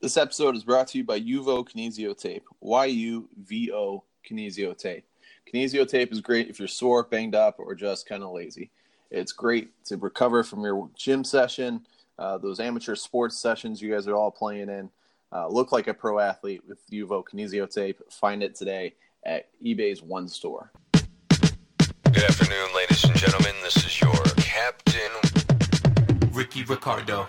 This episode is brought to you by Uvo Kinesio Tape. Y-U-V-O Kinesio Tape. Kinesio Tape is great if you're sore, banged up, or just kind of lazy. It's great to recover from your gym session, uh, those amateur sports sessions you guys are all playing in. Uh, look like a pro athlete with Uvo Kinesio Tape. Find it today at eBay's One Store. Good afternoon, ladies and gentlemen. This is your captain, Ricky Ricardo.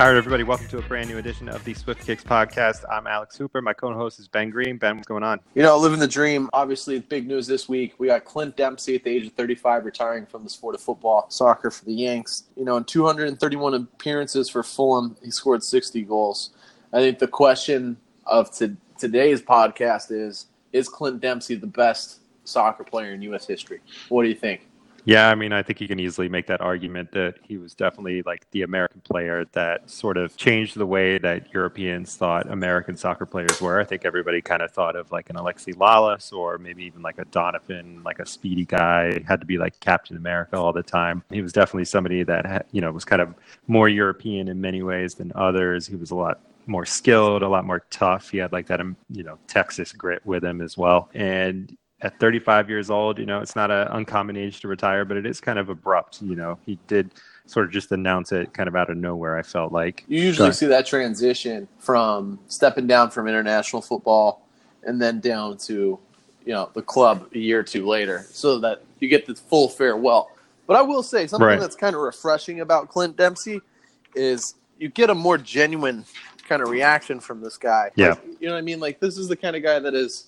All right, everybody, welcome to a brand new edition of the Swift Kicks podcast. I'm Alex Hooper. My co-host is Ben Green. Ben, what's going on? You know, living the dream. Obviously, big news this week. We got Clint Dempsey at the age of 35 retiring from the sport of football, soccer for the Yanks. You know, in 231 appearances for Fulham, he scored 60 goals. I think the question of to, today's podcast is Is Clint Dempsey the best soccer player in U.S. history? What do you think? Yeah, I mean, I think you can easily make that argument that he was definitely like the American player that sort of changed the way that Europeans thought American soccer players were. I think everybody kind of thought of like an Alexi Lalas or maybe even like a Donovan, like a speedy guy, had to be like Captain America all the time. He was definitely somebody that you know was kind of more European in many ways than others. He was a lot more skilled, a lot more tough. He had like that, um, you know, Texas grit with him as well. And at 35 years old, you know, it's not an uncommon age to retire, but it is kind of abrupt. You know, he did sort of just announce it kind of out of nowhere. I felt like You usually see that transition from stepping down from international football and then down to, you know, the club a year or two later, so that you get the full farewell. But I will say something Right. that's kind of refreshing about Clint Dempsey is you get a more genuine kind of reaction from this guy. Yeah. Like, you know what I mean? Like this is the kind of guy that is,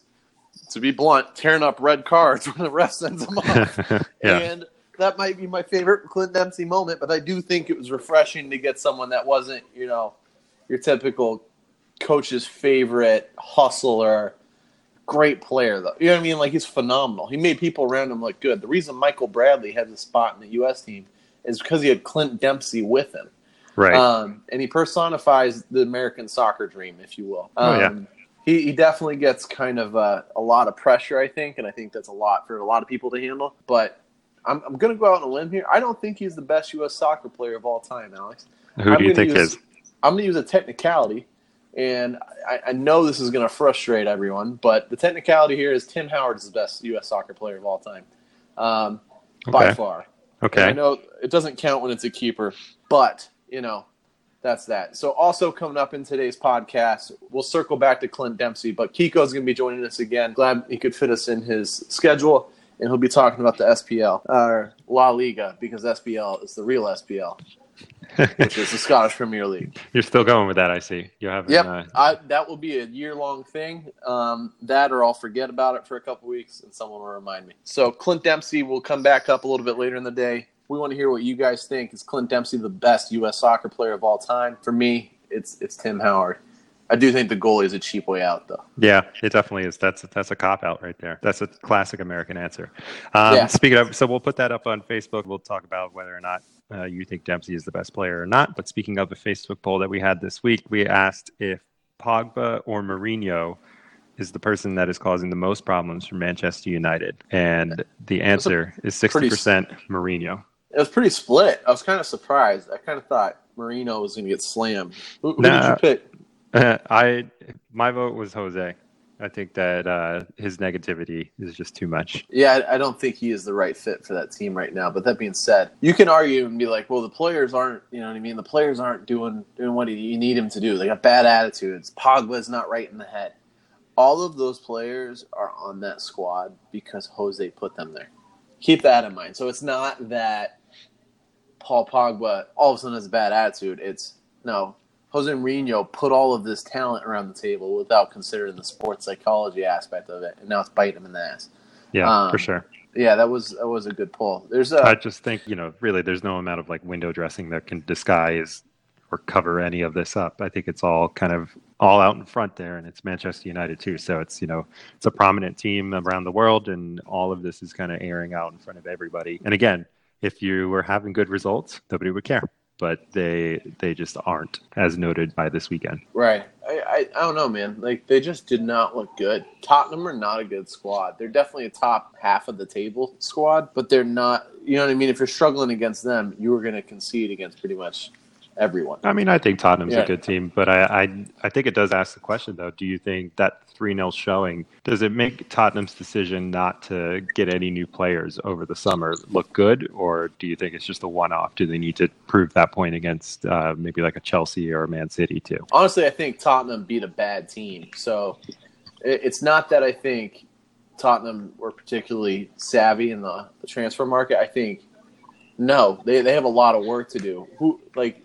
to be blunt, tearing up red cards when the ref sends them off. yeah, And that might be my favorite Clint Dempsey moment, but I do think it was refreshing to get someone that wasn't, you know, your typical coach's favorite hustler, great player though. You know what I mean? Like he's phenomenal. He made people around him look good. The reason Michael Bradley had the spot in the US team is because he had Clint Dempsey with him. right. Um, and he personifies the American soccer dream, if you will. Oh, yeah. He, he definitely gets kind of uh, a lot of pressure, I think, and I think that's a lot for a lot of people to handle. But I'm, I'm going to go out on a limb here. I don't think he's the best U.S. soccer player of all time, Alex. Who I'm do you think use- is? I'm going to use a technicality, and I, I know this is going to frustrate everyone, but the technicality here is Tim Howard is the best U.S. soccer player of all time, um, by Okay. far. And I know it doesn't count when it's a keeper, but you know, that's that. So also coming up in today's podcast, we'll circle back to Clint Dempsey, but Kiko's going to be joining us again. Glad he could fit us in his schedule, and he'll be talking about the SPL or La Liga because SPL is the real SPL, which is the Scottish Premier League. You're still going with that, I see. You haven't. Yep, Uh, I, that will be a year long thing. Um, that or I'll forget about it for a couple weeks and someone will remind me. So Clint Dempsey will come back up a little bit later in the day. We want to hear what you guys think. Is Clint Dempsey the best U.S. soccer player of all time? For me, it's it's Tim Howard. I do think the goalie is a cheap way out, though. Yeah, it definitely is. That's that's a cop out right there. That's a classic American answer. Um, Yeah. Speaking of, so we'll put that up on Facebook. We'll talk about whether or not uh, you think Dempsey is the best player or not. But speaking of the Facebook poll that we had this week, we asked if Pogba or Mourinho is the person that is causing the most problems for Manchester United, and the answer is sixty percent Mourinho. It was pretty split. I was kind of surprised. I kind of thought Mourinho was going to get slammed. Who, who Nah. did you pick? I my vote was Jose. I think that uh, his negativity is just too much. Yeah, I, I don't think he is the right fit for that team right now. But that being said, you can argue and be like, well, the players aren't, you know what I mean? The players aren't doing doing what you need them to do. They got bad attitudes. Pogba's not right in the head. All of those players are on that squad because Jose put them there. Keep that in mind. So it's not that Paul Pogba all of a sudden has a bad attitude. It's no, Jose Mourinho put all of this talent around the table without considering the sports psychology aspect of it, and now it's biting him in the ass. Yeah, Um, for sure. Yeah, that was that was a good pull. There's a I just think you know, really, there's no amount of like window dressing that can disguise or cover any of this up. I think it's all kind of all out in front there, and it's Manchester United too. So it's you know, it's a prominent team around the world, and all of this is kind of airing out in front of everybody. And again, if you were having good results, nobody would care. but they they just aren't, as noted by this weekend. Right. I, I, I don't know, man. Like they just did not look good. Tottenham are not a good squad. They're definitely a top half of the table squad, but they're not. You know what I mean? If you're struggling against them, you are going to concede against pretty much everyone. I mean, I think Tottenham's Yeah. a good team, but I, I I think it does ask the question though. Do you think that three 0 showing does it make Tottenham's decision not to get any new players over the summer look good, or do you think it's just a one off? Do they need to prove that point against uh, maybe like a Chelsea or a Man City too? Honestly, I think Tottenham beat a bad team. So it, it's not that I think Tottenham were particularly savvy in the, the transfer market. I think no, they they have a lot of work to do. Who like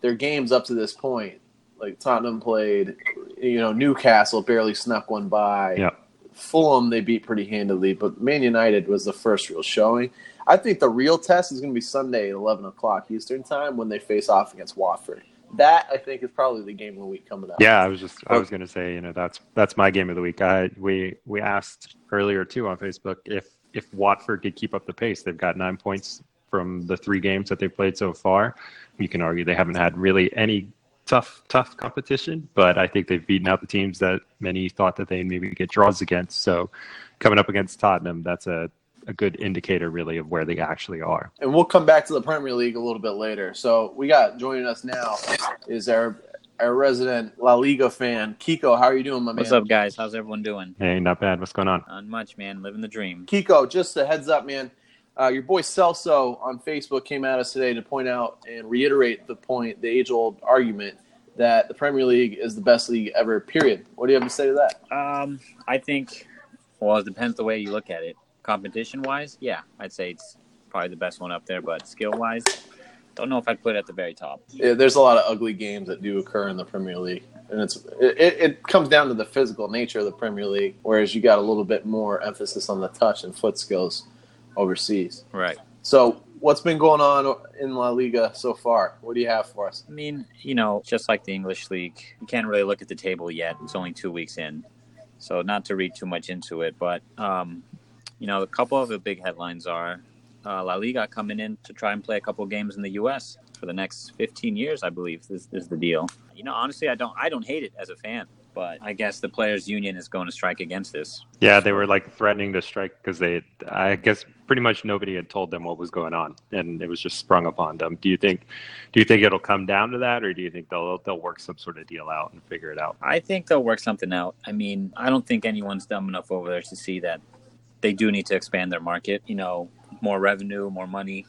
their games up to this point? Like Tottenham played, you know, Newcastle barely snuck one by. Yeah. Fulham they beat pretty handily, but Man United was the first real showing. I think the real test is going to be Sunday at eleven o'clock Eastern time when they face off against Watford. That I think is probably the game of the week coming up. Yeah, I was just I was going to say, you know, that's that's my game of the week. I we we asked earlier too on Facebook if if Watford could keep up the pace. They've got nine points from the three games that they've played so far. You can argue they haven't had really any tough tough competition, but I think they've beaten out the teams that many thought that they maybe get draws against. So coming up against Tottenham, that's a a good indicator really of where they actually are. and we'll come back to the Premier League a little bit later. So we got joining us now is our our resident La Liga fan, Kiko. How are you doing, my man? What's up, guys? How's everyone doing? Hey, not bad. What's going on? Not much, man. Living the dream. Kiko, just a heads up, man. Uh, your boy Celso on Facebook came at us today to point out and reiterate the point, the age old argument that the Premier League is the best league ever. Period. What do you have to say to that? Um, I think, well, it depends the way you look at it. Competition wise, yeah, I'd say it's probably the best one up there. But skill wise, don't know if I'd put it at the very top. Yeah, there's a lot of ugly games that do occur in the Premier League, and it's it, it it comes down to the physical nature of the Premier League, whereas you got a little bit more emphasis on the touch and foot skills overseas. Right. So, what's been going on in La Liga so far? What do you have for us? I mean, you know, just like the English league, you can't really look at the table yet. It's only two weeks in, so not to read too much into it. But um, you know, a couple of the big headlines are uh, La Liga coming in to try and play a couple of games in the U.S. for the next 15 years, I believe. This is the deal. You know, honestly, I don't, I don't hate it as a fan, but I guess the players' union is going to strike against this. Yeah, they were like threatening to strike because they, I guess, pretty much nobody had told them what was going on, and it was just sprung upon them. Do you think, do you think it'll come down to that, or do you think they'll they'll work some sort of deal out and figure it out? I think they'll work something out. I mean, I don't think anyone's dumb enough over there to see that they do need to expand their market. You know, more revenue, more money,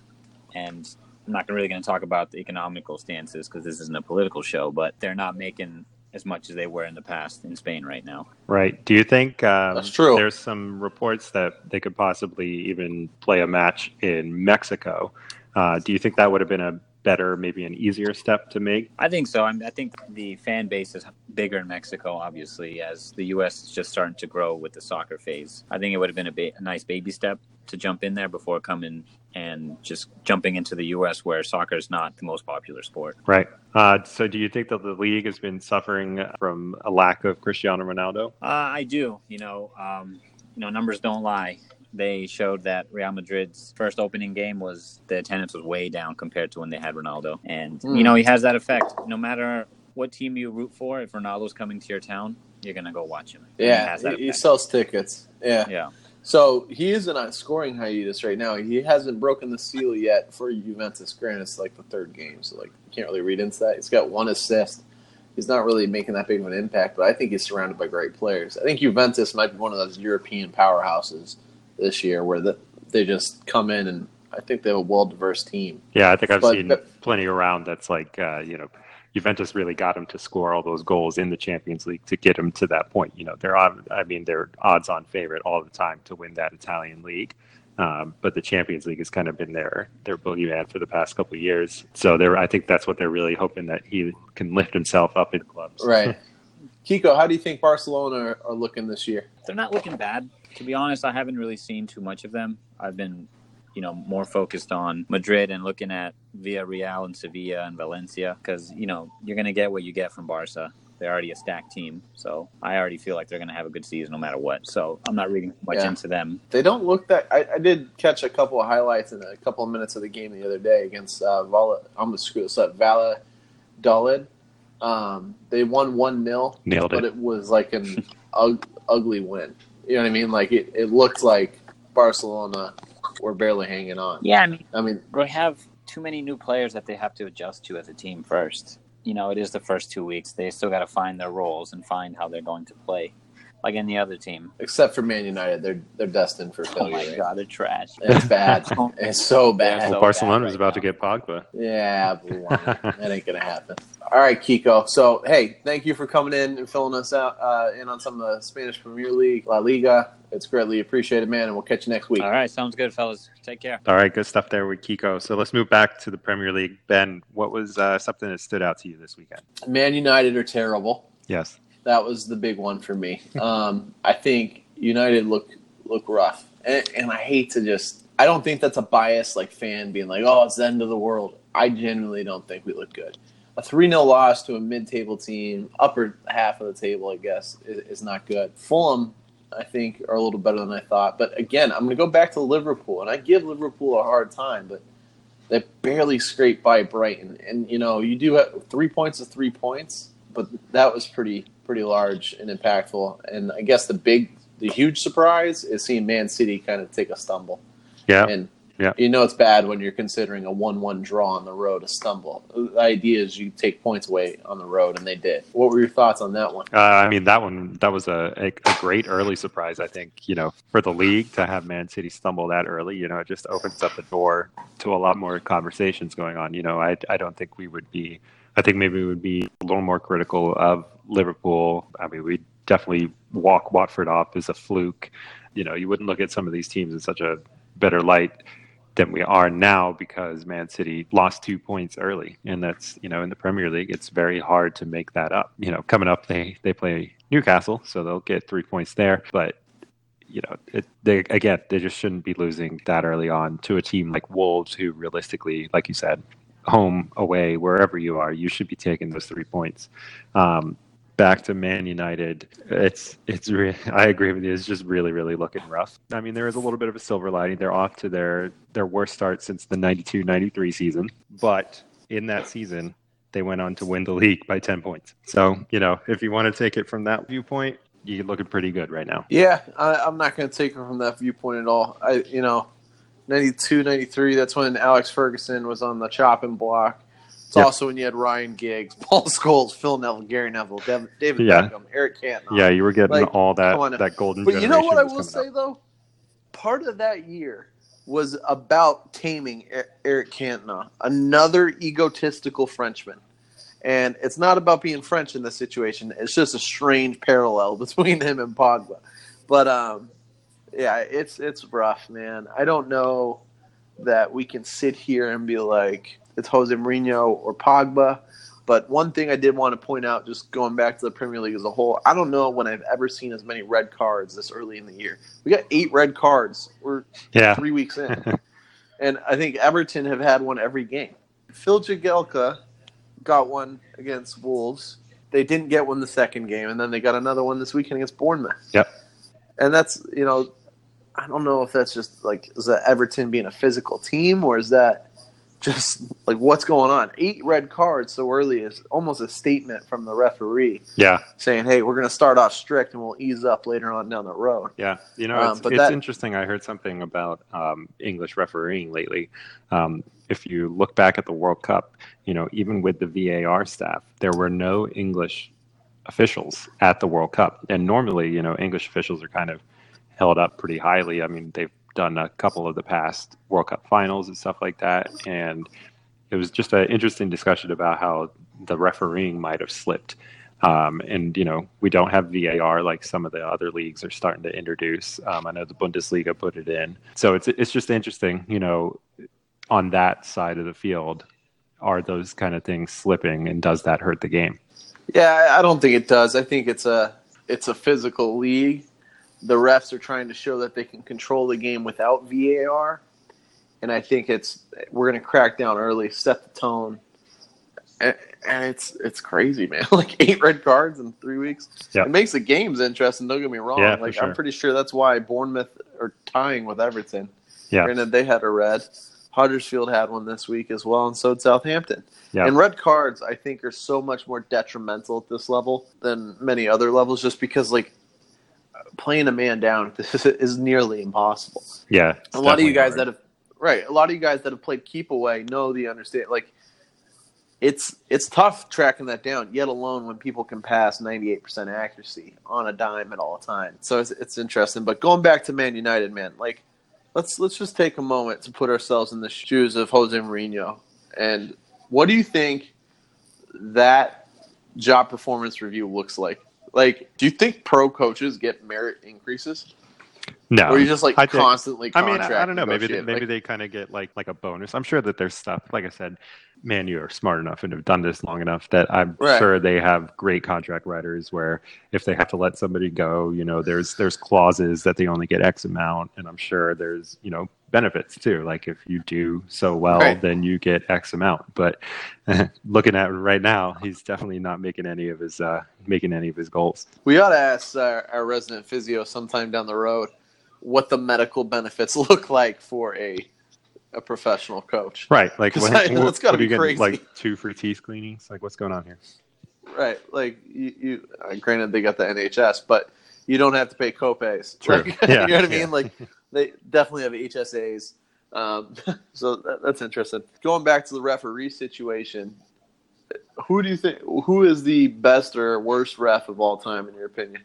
and I'm not really going to talk about the economical stances because this isn't a political show. But they're not making as much as they were in the past in Spain right now. Right? Do you think um, That's true. There's some reports that they could possibly even play a match in Mexico. Uh, do you think that would have been a better, maybe an easier step to make? I think so. I, mean, I think the fan base is bigger in Mexico, obviously, as the U.S. is just starting to grow with the soccer phase. I think it would have been a, ba- a nice baby step to jump in there before coming and just jumping into the U.S. where soccer is not the most popular sport. Right. Uh, so, do you think that the league has been suffering from a lack of Cristiano Ronaldo? Uh, I do. You know, um, you know, numbers don't lie. They showed that Real Madrid's first opening game was the attendance was way down compared to when they had Ronaldo, and Mm. you know he has that effect. No matter what team you root for, if Ronaldo's coming to your town, you're gonna go watch him. Yeah, he, he sells tickets. Yeah. yeah. So he is in a scoring hiatus right now. He hasn't broken the seal yet for Juventus. Granted, it's like the third game, so like you can't really read into that. He's got one assist. He's not really making that big of an impact, but I think he's surrounded by great players. I think Juventus might be one of those European powerhouses this year, where the, they just come in and I think they have a well diverse team. Yeah, I think I've But- seen but- plenty around that's like, uh, you know, Juventus really got him to score all those goals in the Champions League to get him to that point. You know, they're on, I mean, they're odds on favorite all the time to win that Italian league. Um, but the Champions League has kind of been their their boogeyman for the past couple of years. So they're, I think that's what they're really hoping that he can lift himself up in clubs. Right. Kiko, how do you think Barcelona are, are looking this year? they're not looking bad. To be honest, I haven't really seen too much of them. I've been, you know, more focused on Madrid and looking at Villarreal and Sevilla and Valencia because you know you're gonna get what you get from Barca. They're already a stacked team, so I already feel like they're going to have a good season no matter what. So I'm not reading much Yeah. into them. They don't look that. I, I did catch a couple of highlights in a couple of minutes of the game the other day against uh, Vala. I'm gonna screw this up. Vala Dalid. Um, they won one 0 Nailed it. but it. it was like an ug- ugly win. You know what I mean? Like it, it looked like Barcelona were barely hanging on. Yeah, I mean, I mean, they have too many new players that they have to adjust to as a team first. You know, it is the first two weeks. They still got to find their roles and find how they're going to play, like any other team. except for Man United, they're they're destined for Oh failure. my right? god, they're trash. It's bad. it's so bad. so well, Barcelona bad was right about to get Pogba. Yeah, that ain't gonna happen. All right, Kiko. So, hey, thank you for coming in and filling us out uh, in on some of the Spanish Premier League, La Liga. It's greatly appreciated, man. And we'll catch you next week. All right, sounds good, fellas. Take care. All right, good stuff there with Kiko. So let's move back to the Premier League. Ben, what was uh, something that stood out to you this weekend? Man United are terrible. Yes. That was the big one for me. Um, I think United look look rough, and, and I hate to just. I don't think that's a bias like fan being like, "Oh, it's the end of the world." I genuinely don't think we look good. A three 0 loss to a mid table team, upper half of the table, I guess, is, is not good. Fulham, I think, are a little better than I thought. But again, I'm going to go back to Liverpool, and I give Liverpool a hard time, but they barely scraped by Brighton. And you know, you do have three points of three points, but that was pretty pretty large and impactful. And I guess the big, the huge surprise is seeing Man City kind of take a stumble. Yeah. And Yeah. you know it's bad when you're considering a one-one draw on the road a stumble. The idea is you take points away on the road, and they did. What were your thoughts on that one? Uh, I mean, that one, that was a, a, a great early surprise, I think, you know, for the league to have Man City stumble that early, you know, it just opens up the door to a lot more conversations going on. You know, I, I don't think we would be, I think maybe we would be a little more critical of Liverpool. I mean, we definitely walk Watford off as a fluke. You know, you wouldn't look at some of these teams in such a better light than we are now because Man City lost two points early, and that's you know in the Premier League it's very hard to make that up. You know, coming up they they play Newcastle, so they'll get three points there, but you know it, they again they just shouldn't be losing that early on to a team like Wolves, who realistically, like you said, home away wherever you are, you should be taking those three points. Um, back to Man United, it's it's re- I agree with you. It's just really really looking rough. I mean, there is a little bit of a silver lining. They're off to their their worst start since the 92-93 season, but in that season they went on to win the league by 10 points. So, you know, if you want to take it from that viewpoint, you're looking pretty good right now. Yeah, I, I'm not going to take it from that viewpoint at all. I, you know, 92, 93, that's when Alex Ferguson was on the chopping block. It's Yep. also when you had Ryan Giggs, Paul Scholes, Phil Neville, Gary Neville, Dev- David Yeah. Beckham, Eric Cantona. Yeah, you were getting Like, all that come on now. that golden But you know what I will say, though? Part of that year was about taming Eric Cantona, another egotistical Frenchman. And it's not about being French in this situation. It's just a strange parallel between him and Pogba. But um, yeah, it's it's rough, man. I don't know that we can sit here and be like it's Jose Mourinho or Pogba. But one thing I did want to point out, just going back to the Premier League as a whole, I don't know when I've ever seen as many red cards this early in the year. We got eight red cards. We're Yeah. three weeks in, and I think Everton have had one every game. Phil Jagielka got one against Wolves. They didn't get one the second game, and then they got another one this weekend against Bournemouth. Yep. And that's you know, I don't know if that's just like is that Everton being a physical team or is that just like what's going on? Eight red cards so early is almost a statement from the referee Yeah. saying, "Hey, we're going to start off strict and we'll ease up later on down the road." Yeah, you know, Um, it's, it's that- interesting. I heard something about um, English refereeing lately. Um, if you look back at the World Cup, you know, even with the VAR staff, there were no English officials at the World Cup. And normally, you know, English officials are kind of held up pretty highly. I mean, they've done a couple of the past World Cup finals and stuff like that. And it was just an interesting discussion about how the refereeing might have slipped. Um, and you know we don't have VAR like some of the other leagues are starting to introduce. Um, I know the Bundesliga put it in, so it's it's just interesting. You know, on that side of the field, are those kind of things slipping, and does that hurt the game? Yeah, I- don't think it does. I think it's a it's a physical league. The refs are trying to show that they can control the game without VAR, and I think it's we're going to crack down early, set the tone, and, and it's it's crazy, man. like eight red cards in three weeks. Yeah. It makes the games interesting. Don't get me wrong. Yeah, like sure. I'm pretty sure that's why Bournemouth are tying with Everton. Yeah. Granted, they had a red. Huddersfield had one this week as well, and so did Southampton. Yeah. And red cards, I think, are so much more detrimental at this level than many other levels, just because like playing a man down is, is nearly impossible. Yeah. a lot of you guys hard. that have right, a lot of you guys that have played keep away know the understand. Like it's it's tough tracking that down. Yet alone when people can pass ninety eight percent accuracy on a dime at all times. So it's, it's interesting. But going back to Man United, man, like let's let's just take a moment to put ourselves in the shoes of Jose Mourinho. And what do you think that job performance review looks like? Like, do you think pro coaches get merit increases, no. or you just like I think- constantly? I mean, I, I don't know. Maybe they, maybe Like, they kind of get like like a bonus. I'm sure that there's stuff. Like I said, man, you are smart enough and have done this long enough that I'm Right. sure they have great contract writers where if they have to let somebody go, you know, there's there's clauses that they only get X amount, and I'm sure there's you know benefits too. Like if you do so well, Right. then you get X amount. But looking at it right now, he's definitely not making any of his uh, making any of his goals. we ought to ask our, our resident physio sometime down the road what the medical benefits look like for a a professional coach. Right. Like what, I- what- gotta what be getting. Like two free teeth cleanings. Like what's going on here? Right. Like you, you uh, granted they got the NHS, but you don't have to pay copays. True. Like, Yeah, you know what I mean? yeah. Like they definitely have HSAs. Um, so that, that's interesting. Going back to the referee situation, who do you think who is the best or worst ref of all time in your opinion?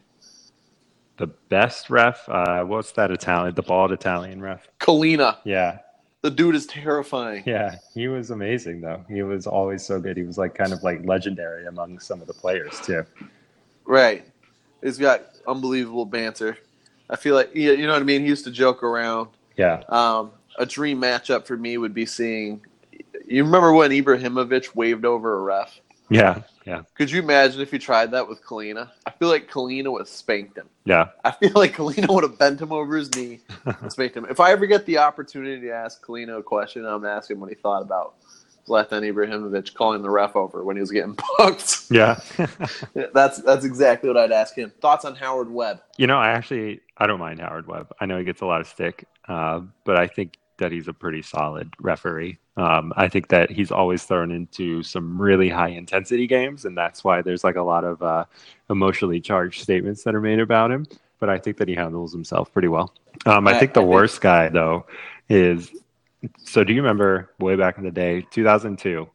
The best ref, uh, what's that Italian? The bald Italian ref. Collina. Yeah, The dude is terrifying. yeah, he was amazing though. He was always so good. He was like kind of like legendary among some of the players too. Right. He's got unbelievable banter. I feel like you you know what I mean. He used to joke around. Yeah, Um, a dream matchup for me would be seeing. You remember when Ibrahimovic waved over a ref? yeah, yeah, Could you imagine if he tried that with Collina? I feel like Collina would have spanked him. yeah. I feel like Collina would have bent him over his knee and spanked him. If I ever get the opportunity to ask Collina a question, I'm gonna ask him what he thought about Zlatan Ibrahimovic calling the ref over when he was getting booked. Yeah. that's that's exactly what I'd ask him. Thoughts on Howard Webb? you know, I actually I don't mind Howard Webb. I know he gets a lot of stick, uh, but I think that he's a pretty solid referee. Um, I think that he's always thrown into some really high intensity games, and that's why there's like a lot of uh, emotionally charged statements that are made about him. But I think that he handles himself pretty well. Um, I I- think the I think- worst guy though is. So do you remember way back in the day, 2002,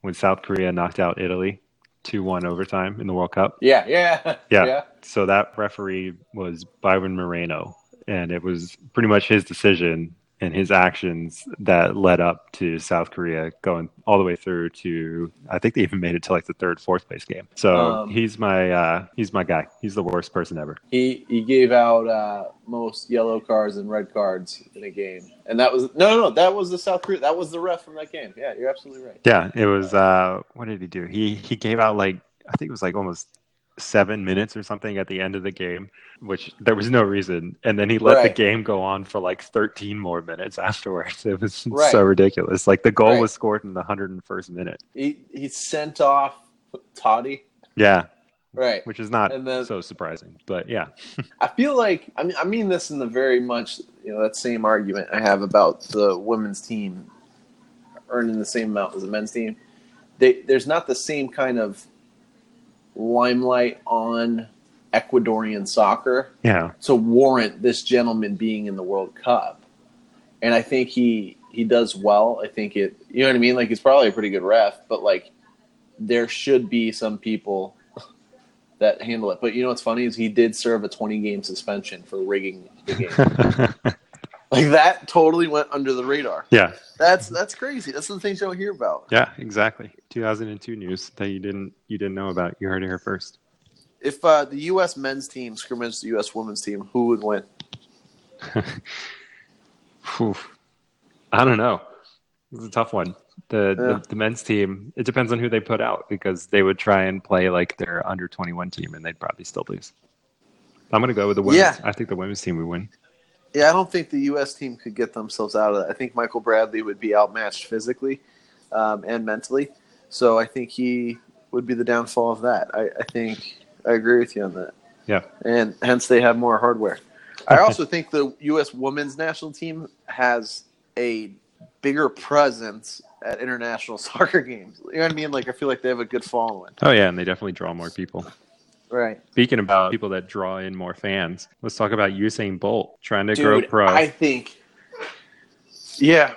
when South Korea knocked out Italy, two one overtime in the World Cup? Yeah, yeah, Yeah. So that referee was Byron Moreno, and it was pretty much his decision and his actions that led up to South Korea going all the way through to I think they even made it to like the third, fourth place game. So Um, he's my uh, he's my guy. He's the worst person ever. He he gave out uh, most yellow cards and red cards in a game, and that was no, no, no. That was the South Korea. That was the ref from that game. Yeah, you're absolutely right. Yeah, it was. Uh, what did he do? He he gave out like I think it was like almost seven minutes or something at the end of the game, which there was no reason. And then he let the game go on for like 13 more minutes afterwards. It was Right. so ridiculous. Like the goal Right. was scored in the 101st minute. He he sent off Totti. Yeah, Right. which is not then- so surprising. But yeah, I feel like I mean I mean this in the very much you know that same argument I have about the women's team earning the same amount as the men's team. They, there's not the same kind of limelight on Ecuadorian soccer yeah, to warrant this gentleman being in the World Cup. And I think he he does well. I think it you know what I mean? Like he's probably a pretty good ref, but like there should be some people that handle it. But you know what's funny is he did serve a 20 game suspension for rigging the game. like that totally went under the radar. yeah, That's that's crazy. That's the things you don't hear about. yeah, exactly. 2002 news that you didn't you didn't know about. You heard it here first. If uh, the U.S. men's team scrimmaged the U.S. women's team, who would win? I don't know. It's a tough one. The, Yeah. the the men's team. It depends on who they put out because they would try and play like their under twenty one team and they'd probably still lose. I'm gonna go with the women's. Yeah. I think the women's team would win. Yeah, I don't think the U.S. team could get themselves out of that. I think Michael Bradley would be outmatched physically um, and mentally. So I think he would be the downfall of that. I, I think I agree with you on that. Yeah. and hence they have more hardware. I also think the U.S. women's national team has a bigger presence at international soccer games. You know what I mean? Like I feel like they have a good following. Oh yeah, and they definitely draw more people. Right, Speaking about people that draw in more fans, let's talk about Usain Bolt trying to grow pro. I think. Yeah,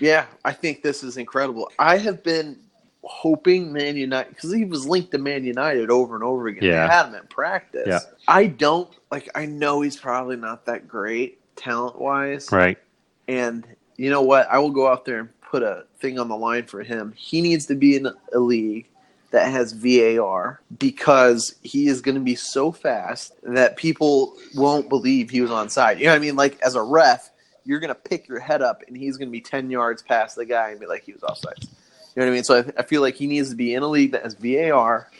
yeah. I think this is incredible. I have been hoping Man United because he was linked to Man United over and over again. Yeah. They had him at practice. Yeah. I don't like. I know he's probably not that great talent wise. right. And you know what? I will go out there and put a thing on the line for him. He needs to be in a league that has VAR because he is going to be so fast that people won't believe he was on side. You know what I mean? Like as a ref, you're going to pick your head up and he's going to be 10 yards past the guy and be like he was offside. You know what I mean? So I, I feel like he needs to be in a league that has VAR.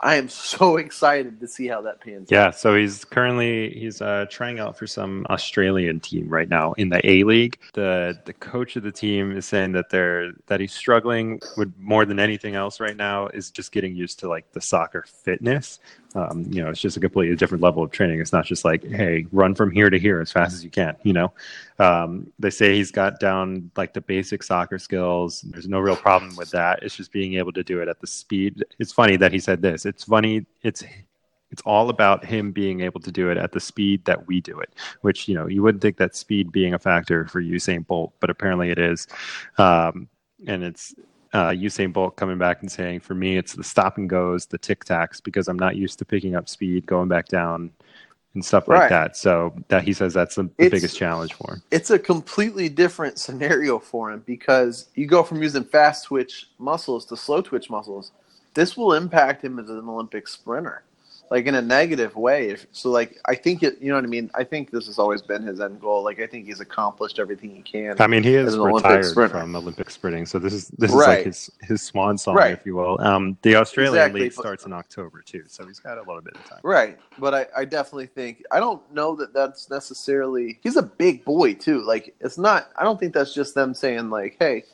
I am so excited to see how that pans out. Yeah, so he's currently he's uh, trying out for some Australian team right now in the A League. The the coach of the team is saying that they're that he's struggling with more than anything else right now is just getting used to like the soccer fitness. Um, you know, it's just a completely different level of training. It's not just like, hey, run from here to here as fast as you can. You know, um, they say he's got down like the basic soccer skills. There's no real problem with that. It's just being able to do it at the speed. It's funny that he said this. It's funny. It's it's all about him being able to do it at the speed that we do it, which you know you wouldn't think that speed being a factor for Usain Bolt, but apparently it is. Um, and it's uh, Usain Bolt coming back and saying, for me, it's the stop and goes, the tic tacs, because I'm not used to picking up speed, going back down, and stuff like that. So that he says that's the, the biggest challenge for him. it's a completely different scenario for him because you go from using fast twitch muscles to slow twitch muscles. This will impact him as an Olympic sprinter, like in a negative way. If- So, like, I think it, you know what I mean. I think this has always been his end goal. Like, I think he's accomplished everything he can. I mean, he is an Olympic retired from Olympic sprinting, so this is this is like his his swan song, Right. if you will. Um, the Australian Exactly, league starts in October too, so he's got a little bit of time. Right, but I, I definitely think I don't know that that's necessarily. He's a big boy too. Like it's not. I don't think that's just them saying like, "Hey,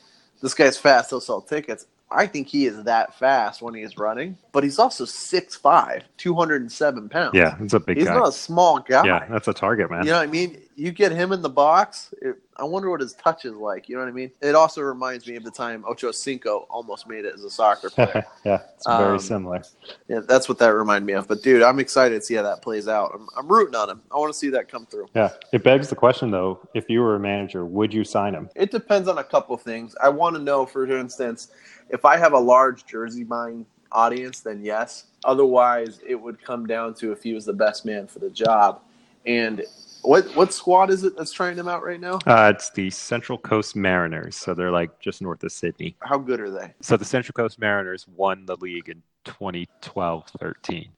this guy's fast. He'll sell tickets." I think he is that fast when he's running, but he's also 6'5", 207 pounds. Yeah, it's a big he's guy. not a small guy. yeah, that's a target, man. You know what I mean? You get him in the box. It, I wonder what his touch is like. You know what I mean? It also reminds me of the time Ocho Cinco almost made it as a soccer player. yeah, it's very Um, similar. Yeah, that's what that reminded me of. But dude, I'm excited to see how that plays out. I'm, I'm rooting on him. I want to see that come through. Yeah, it begs the question though: if you were a manager, would you sign him? It depends on a couple things. I want to know, for instance, if I have a large jersey buying audience, then yes. Otherwise, it would come down to if he was the best man for the job. And what what squad is it that's trying him out right now? Uh, it's the Central Coast Mariners, so they're like just north of Sydney. How good are they? So the Central Coast Mariners won the league in 2012-13,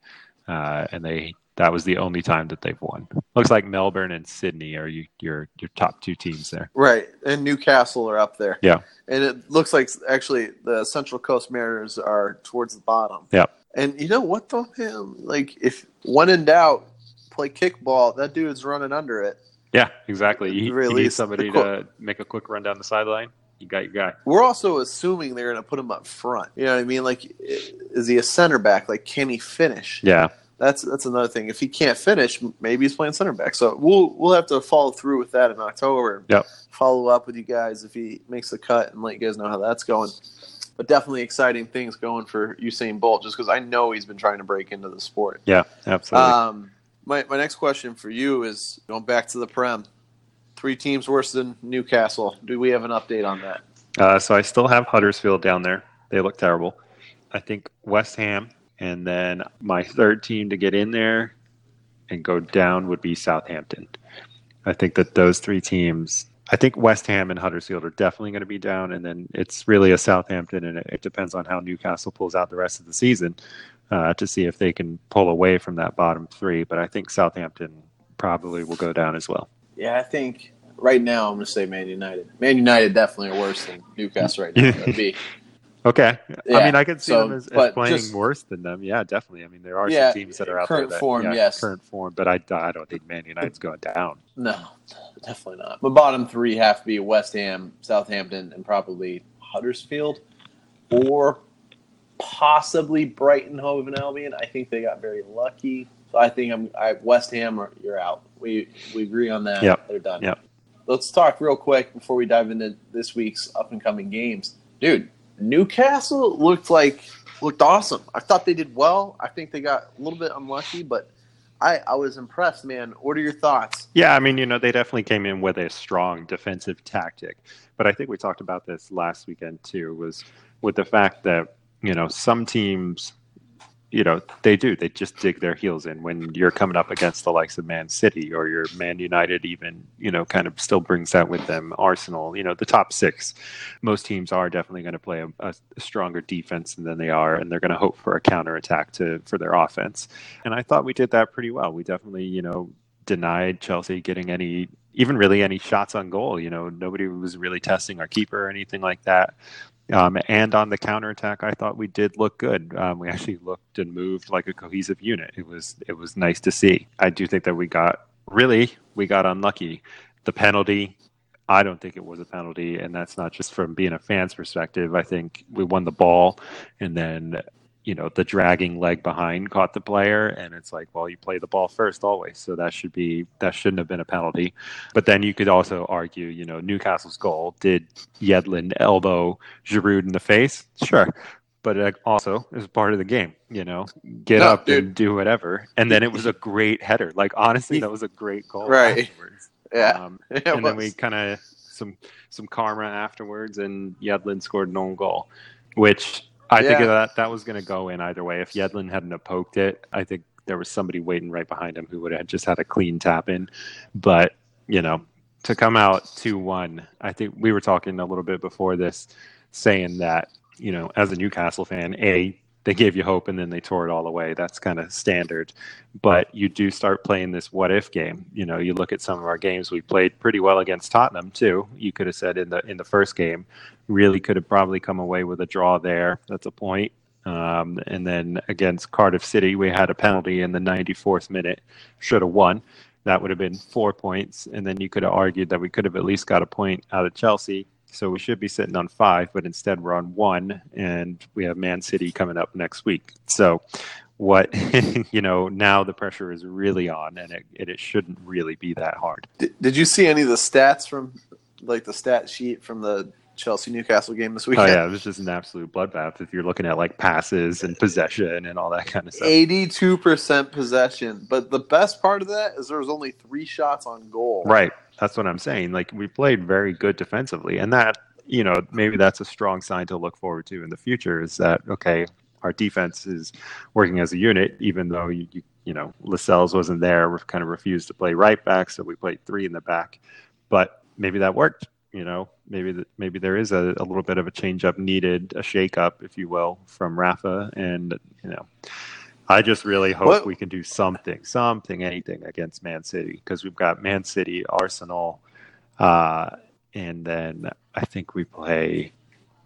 uh, and they that was the only time that they've won. Looks like Melbourne and Sydney are you, your your top two teams there. Right, and Newcastle are up there. Yeah. and it looks like actually the Central Coast Mariners are towards the bottom. Yeah. And you know what though, man? Like if when in doubt, play kickball. That dude's running under it. Yeah, exactly. You, you Really, need somebody to make a quick run down the sideline. You got your guy. We're also assuming they're going to put him up front. You know what I mean? Like, is he a center back? Like, can he finish? Yeah, That's that's another thing. If he can't finish, maybe he's playing center back. So we'll we'll have to follow through with that in October. Yep. Follow up with you guys if he makes the cut and let you guys know how that's going. But definitely exciting things going for Usain Bolt, just because I know he's been trying to break into the sport. yeah, absolutely. Um, my my next question for you is going back to the Prem. Three teams worse than Newcastle. Do we have an update on that? Uh, so I still have Huddersfield down there. They look terrible. I think West Ham, and then my third team to get in there and go down would be Southampton. I think that those three teams. I think West Ham and Huddersfield are definitely going to be down, and then it's really a Southampton, and it, it depends on how Newcastle pulls out the rest of the season uh, to see if they can pull away from that bottom three. But I think Southampton probably will go down as well. Yeah, I think right now I'm going to say Man United. Man United definitely are worse than Newcastle right now. That'd be Okay. I mean, I could see so, them as, as playing just- worse than them. Yeah, definitely. I mean, there are Yeah, some teams that are out current there that form, yeah, yes. current form, but I, I don't think Man United's going down. no, definitely not. The bottom three have to be West Ham, Southampton, and probably Huddersfield, or possibly Brighton, Hove and Albion. I think they got very lucky. So I think I'm I, West Ham. Are, you're out. We we agree on that. Yep. They're done. Yep. Let's talk real quick before we dive into this week's up and coming games, dude. Newcastle looked like looked awesome. I thought they did well. I think they got a little bit unlucky, but I I was impressed, man. What are your thoughts? Yeah, I mean, you know, they definitely came in with a strong defensive tactic. But I think we talked about this last weekend too, was with the fact that, you know, some teams, you know, they do, they just dig their heels in when you're coming up against the likes of Man City or your Man United even, you know, kind of still brings that with them. Arsenal, you know, the top six, most teams are definitely going to play a, a stronger defense than they are, and they're going to hope for a counterattack to for their offense. And I thought we did that pretty well. We definitely, you know, denied Chelsea getting any, even really any shots on goal. You know, nobody was really testing our keeper or anything like that. Um, and on the counterattack, I thought we did look good. Um, we actually looked and moved like a cohesive unit. It was it was nice to see. I do think that we got really we got unlucky. The penalty, I don't think it was a penalty, and that's not just from being a fan's perspective. I think we won the ball, and then you know the dragging leg behind caught the player and it's like well you play the ball first always so that should be that shouldn't have been a penalty. But then you could also argue you know newcastle's goal did yedlin elbow Giroud in the face. Sure. But it also is part of the game you know get No, up dude. and do whatever. And then it was a great header. Like honestly that was a great goal Right. afterwards. Yeah, um, and then we kind of some some karma afterwards, and Yedlin scored an own goal, which I think that that was going to go in either way. If Yedlin hadn't have poked it, I think there was somebody waiting right behind him who would have just had a clean tap in. But you know, to come out two one, I think we were talking a little bit before this, saying that you know, as a Newcastle fan, a they gave you hope and then they tore it all away. That's kind of standard. But you do start playing this what if game. You know, you look at some of our games. We played pretty well against Tottenham too. You could have said in the in the first game, really could have probably come away with a draw there. That's a point. Um, and then against Cardiff City, we had a penalty in the 94th minute. Should have won. That would have been four points. And then you could have argued that we could have at least got a point out of Chelsea. So we should be sitting on five, but instead we're on one, and we have Man City coming up next week. So, what you know now the pressure is really on, and it, it, it shouldn't really be that hard. Did, did you see any of the stats from like the stat sheet from the Chelsea Newcastle game this week? Oh yeah, it was just an absolute bloodbath. If you're looking at like passes and possession and all that kind of stuff. Eighty-two percent possession, but the best part of that is there was only three shots on goal. Right. That's what I'm saying. Like we played very good defensively, and that you know maybe that's a strong sign to look forward to in the future. Is that okay? Our defense is working as a unit, even though you you, you know Lascelles wasn't there. We kind of refused to play right back, so we played three in the back. But maybe that worked. You know, maybe that maybe there is a, a little bit of a change up needed, a shake up, if you will, from Rafa, and you know. I just really hope What- we can do something, something, anything against Man City because we've got Man City, Arsenal, uh, and then I think we play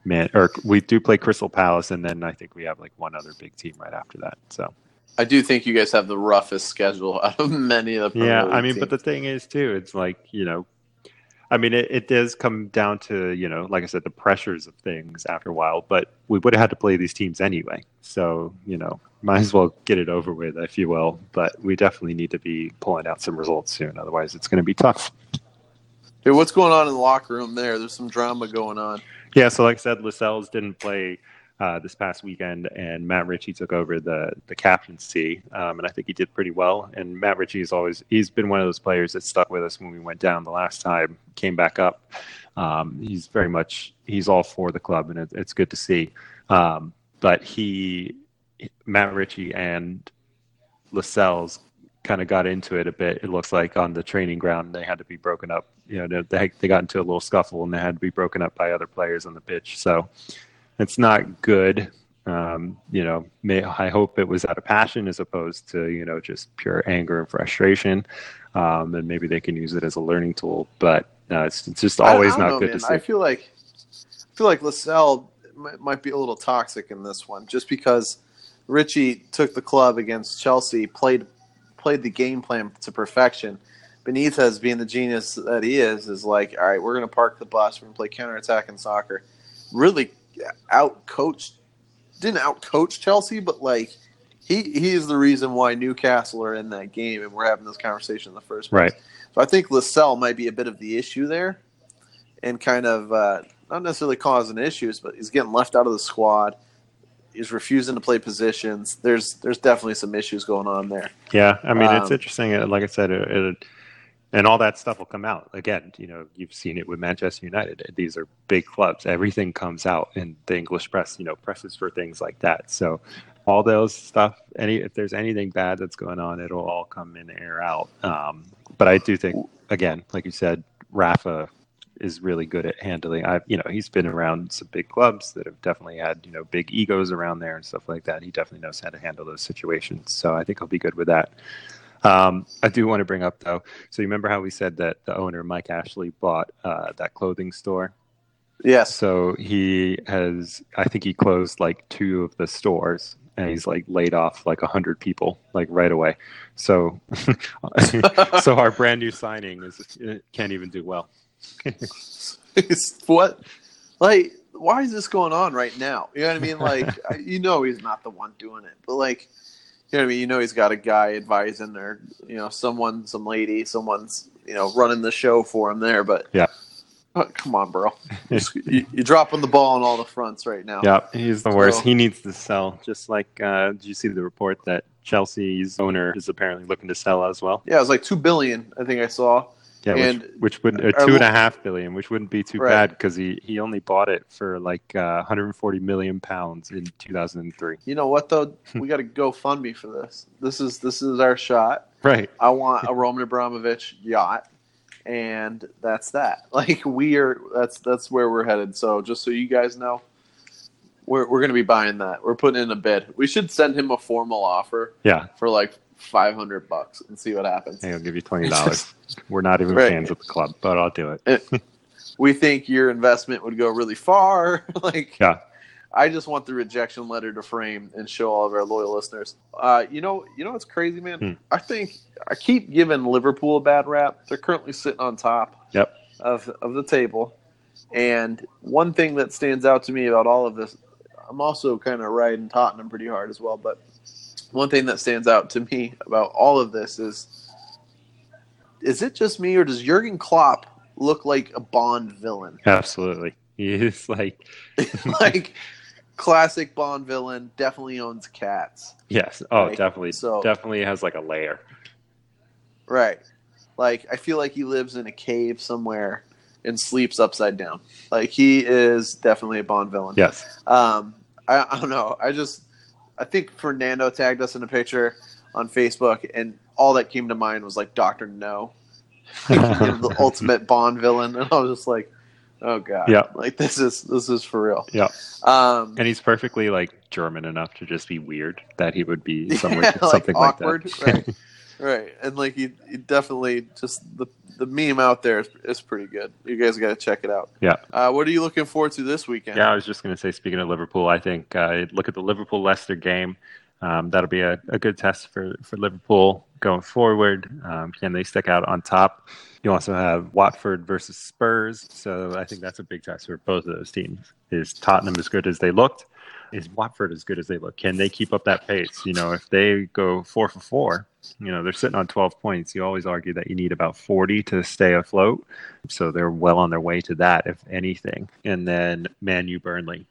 Man or we do play Crystal Palace, and then I think we have like one other big team right after that. So I do think you guys have the roughest schedule out of many of the. Yeah, I mean, but the thing is too, it's like you know, I mean, it, it does come down to you know, like I said, the pressures of things after a while. But we would have had to play these teams anyway, so you know, might as well get it over with, if you will. But we definitely need to be pulling out some results soon, otherwise it's going to be tough. Hey, what's going on in the locker room there? There's some drama going on. Yeah, so like I said, Lascelles didn't play uh, this past weekend, and Matt Ritchie took over the the captaincy, um, and I think he did pretty well. And Matt Ritchie is always he's been one of those players that stuck with us when we went down the last time, came back up. Um, he's very much he's all for the club, and it, it's good to see. Um, but he, Matt Ritchie and Lascelles kind of got into it a bit. It looks like on the training ground they had to be broken up. You know, they they got into a little scuffle and they had to be broken up by other players on the pitch. So it's not good. Um, you know, may, I hope it was out of passion as opposed to you know just pure anger and frustration. Um, and maybe they can use it as a learning tool. But uh, it's, it's just always don't know, good man. to see. I feel like I feel like Lascelles might, might be a little toxic in this one, just because Ritchie took the club against Chelsea, played played the game plan to perfection. Benitez, being the genius that he is, is like, all right, we're going to park the bus. We're going to play counterattack and soccer. Really out coached didn't out coach Chelsea, but like he he is the reason why Newcastle are in that game, and we're having this conversation in the first place. Right. So I think Lascelles might be a bit of the issue there, and kind of uh, not necessarily causing issues, but he's getting left out of the squad. He's refusing to play positions. There's there's definitely some issues going on there. Yeah, I mean, it's Um, interesting. uh, Like I said, it, it, and all that stuff will come out again. You know, you've seen it with Manchester United. These are big clubs. Everything comes out in the English press. You know, presses for things like that. So, all those stuff. Any if there's anything bad that's going on, it'll all come in air out. Um, but I do think, again, like you said, Rafa is really good at handling. I, you know, he's been around some big clubs that have definitely had you know big egos around there and stuff like that. He definitely knows how to handle those situations. So I think he'll be good with that. Um, I do want to bring up though. So you remember how we said that the owner Mike Ashley bought uh, that clothing store? Yes. So he has, I think he closed like two of the stores, and he's like laid off like a hundred people like right away. So, so our brand new signing is can't even do well. It's- what like why is this going on right now you know what i mean like you know he's not the one doing it but like you know what i mean you know he's got a guy advising or you know someone some lady someone's you know running the show for him there but Yeah. Oh, come on bro you, you're dropping the ball on all the fronts right now Yeah, he's the worst. So- He needs to sell. Just like, uh, did you see the report that Chelsea's owner is apparently looking to sell as well? yeah it was like two billion i think i saw Yeah, And- which, which would uh, two and a half billion, which wouldn't be too Right. bad because he, he only bought it for like uh, 140 million pounds in 2003. you know what though we got to go fund me for this this is this is our shot Right. I want a Roman Abramovich yacht, and that's that. Like we are, that's that's where we're headed. So just so you guys know, we're we're gonna be buying that. We're putting in a bid. We should send him a formal offer Yeah. for like five hundred bucks and see what happens. Hey, I'll give you twenty dollars. We're not even Right. fans of the club, but I'll do it. We think your investment would go really far. like Yeah. I just want the rejection letter to frame and show all of our loyal listeners. Uh, you know, you know what's crazy, man? Hmm. I think I keep giving Liverpool a bad rap. They're currently sitting on top Yep. of of the table, and one thing that stands out to me about all of this, I'm also kind of riding Tottenham pretty hard as well. But one thing that stands out to me about all of this is, is it just me or does Jurgen Klopp look like a Bond villain? Absolutely. He is like like classic Bond villain, definitely owns cats. yes. Oh, Right. definitely. So- definitely has like a layer. Right. Like I feel like he lives in a cave somewhere and sleeps upside down. Like he is definitely a Bond villain. Yes. Um I, I don't know. I just I think Fernando tagged us in a picture on Facebook and all that came to mind was like Doctor No. Like, you know, the ultimate Bond villain. And I was just like, oh god. Yeah. Like this is this is for real. Yeah. Um And he's perfectly like German enough to just be weird that he would be somewhere, Yeah, something like, awkward, that. right? Right, and like he, he definitely just the the meme out there is, is pretty good. You guys got to check it out. Yeah. Uh, what are you looking forward to this weekend? Yeah, I was just going to say, speaking of Liverpool, I think uh, look at the Liverpool Leicester game. Um, that'll be a, a good test for, for Liverpool going forward. Um, can they stick out on top? You also have Watford versus Spurs, so I think that's a big test for both of those teams. Is Tottenham as good as they looked? Is Watford as good as they look? Can they keep up that pace? You know, if they go four for four, you know they're sitting on 12 points. You always argue that you need about 40 to stay afloat, so they're well on their way to that, if anything. And then Man U Burnley,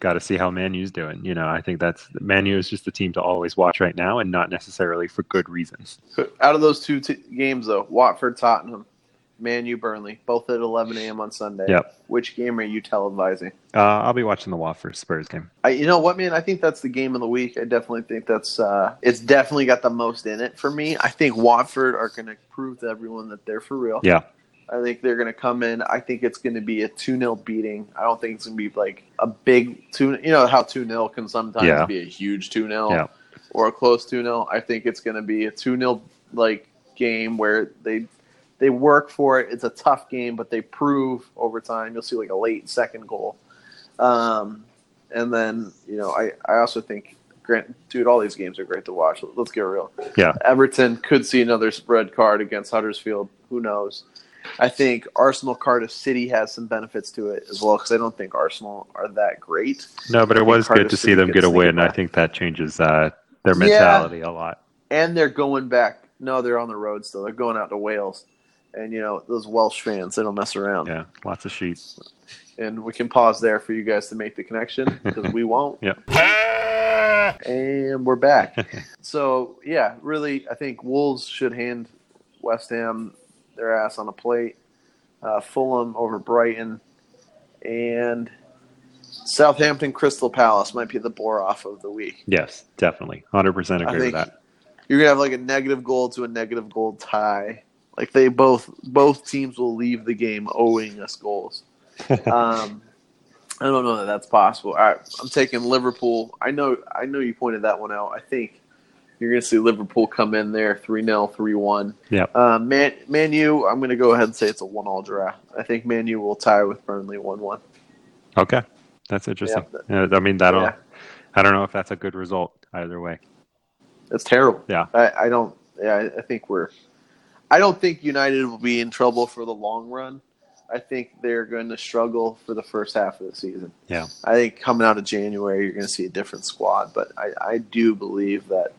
got to see how Man U's doing. You know, I think that's Man U is just the team to always watch right now, and not necessarily for good reasons. Out of those two t- games, though, Watford, Tottenham, Man U, Burnley, both at 11 a.m. on Sunday. Yep. Which game are you televising? Uh, I'll be watching the Watford Spurs game. I, you know what, man? I think that's the game of the week. I definitely think that's uh, it's definitely got the most in it for me. I think Watford are going to prove to everyone that they're for real. Yeah, I think they're going to come in. I think it's going to be a 2 0 beating. I don't think it's going to be like a big 2 You know how 2 0 can sometimes Yeah. be a huge 2 0 Yeah. or a close 2 0. I think it's going to be a 2 0 like game where they they work for it. It's a tough game, but they prove over time. You'll see like a late second goal. Um, and then, you know, I, I also think, Grant, dude, all these games are great to watch. Let's get real. yeah. Everton could see another red card against Huddersfield. Who knows? I think Arsenal Cardiff City has some benefits to it as well because I don't think Arsenal are that great. No, but it was Cardiff good to see them get a win. I think that changes uh, their Yeah. mentality a lot. And they're going back. No, they're on the road still. They're going out to Wales. And, you know, those Welsh fans, they don't mess around. Yeah, lots of sheep. And we can pause there for you guys to make the connection because we won't. Yeah. And we're back. so, yeah, really, I think Wolves should hand West Ham their ass on a plate. Uh, Fulham over Brighton. And Southampton Crystal Palace might be the bore off of the week. Yes, definitely. 100% agree I with that. you're gonna have like a negative goal to a negative goal tie. Like they both both teams will leave the game owing us goals. um, I don't know that that's possible. All right, I'm taking Liverpool. I know I know you pointed that one out. I think you're gonna see Liverpool come in there 3 0, 3 1. Yeah. Uh, Man Man U, I'm gonna go ahead and say it's a one all draw. I think Man U will tie with Burnley one one. Okay. That's interesting. Yeah, I mean, that'll, Yeah. I don't know if that's a good result either way. It's terrible. Yeah. I, I don't. Yeah, I, I think we're. I don't think United will be in trouble for the long run. I think they're going to struggle for the first half of the season. Yeah. I think coming out of January, you're going to see a different squad. But I, I do believe that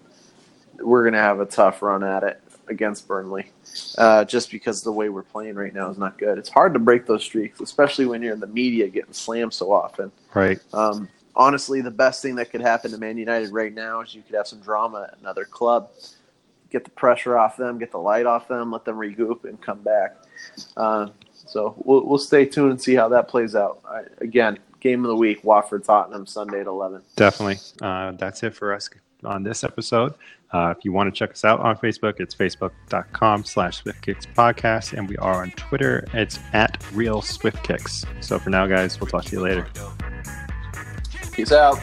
we're going to have a tough run at it against Burnley, uh, just because the way we're playing right now is not good. It's hard to break those streaks, especially when you're in the media getting slammed so often. Right. Um, honestly, the best thing that could happen to Man United right now is you could have some drama at another club, get the pressure off them, get the light off them, let them regroup and come back. Uh, so we'll, we'll stay tuned and see how that plays out. I, again, game of the week: Watford Tottenham Sunday at eleven. Definitely. Uh, that's it for us on this episode. Uh, if you want to check us out on Facebook, it's facebook.com slash SwiftKicks podcast. And we are on Twitter. It's at Real SwiftKicks. So for now, guys, we'll talk to you later. Peace out.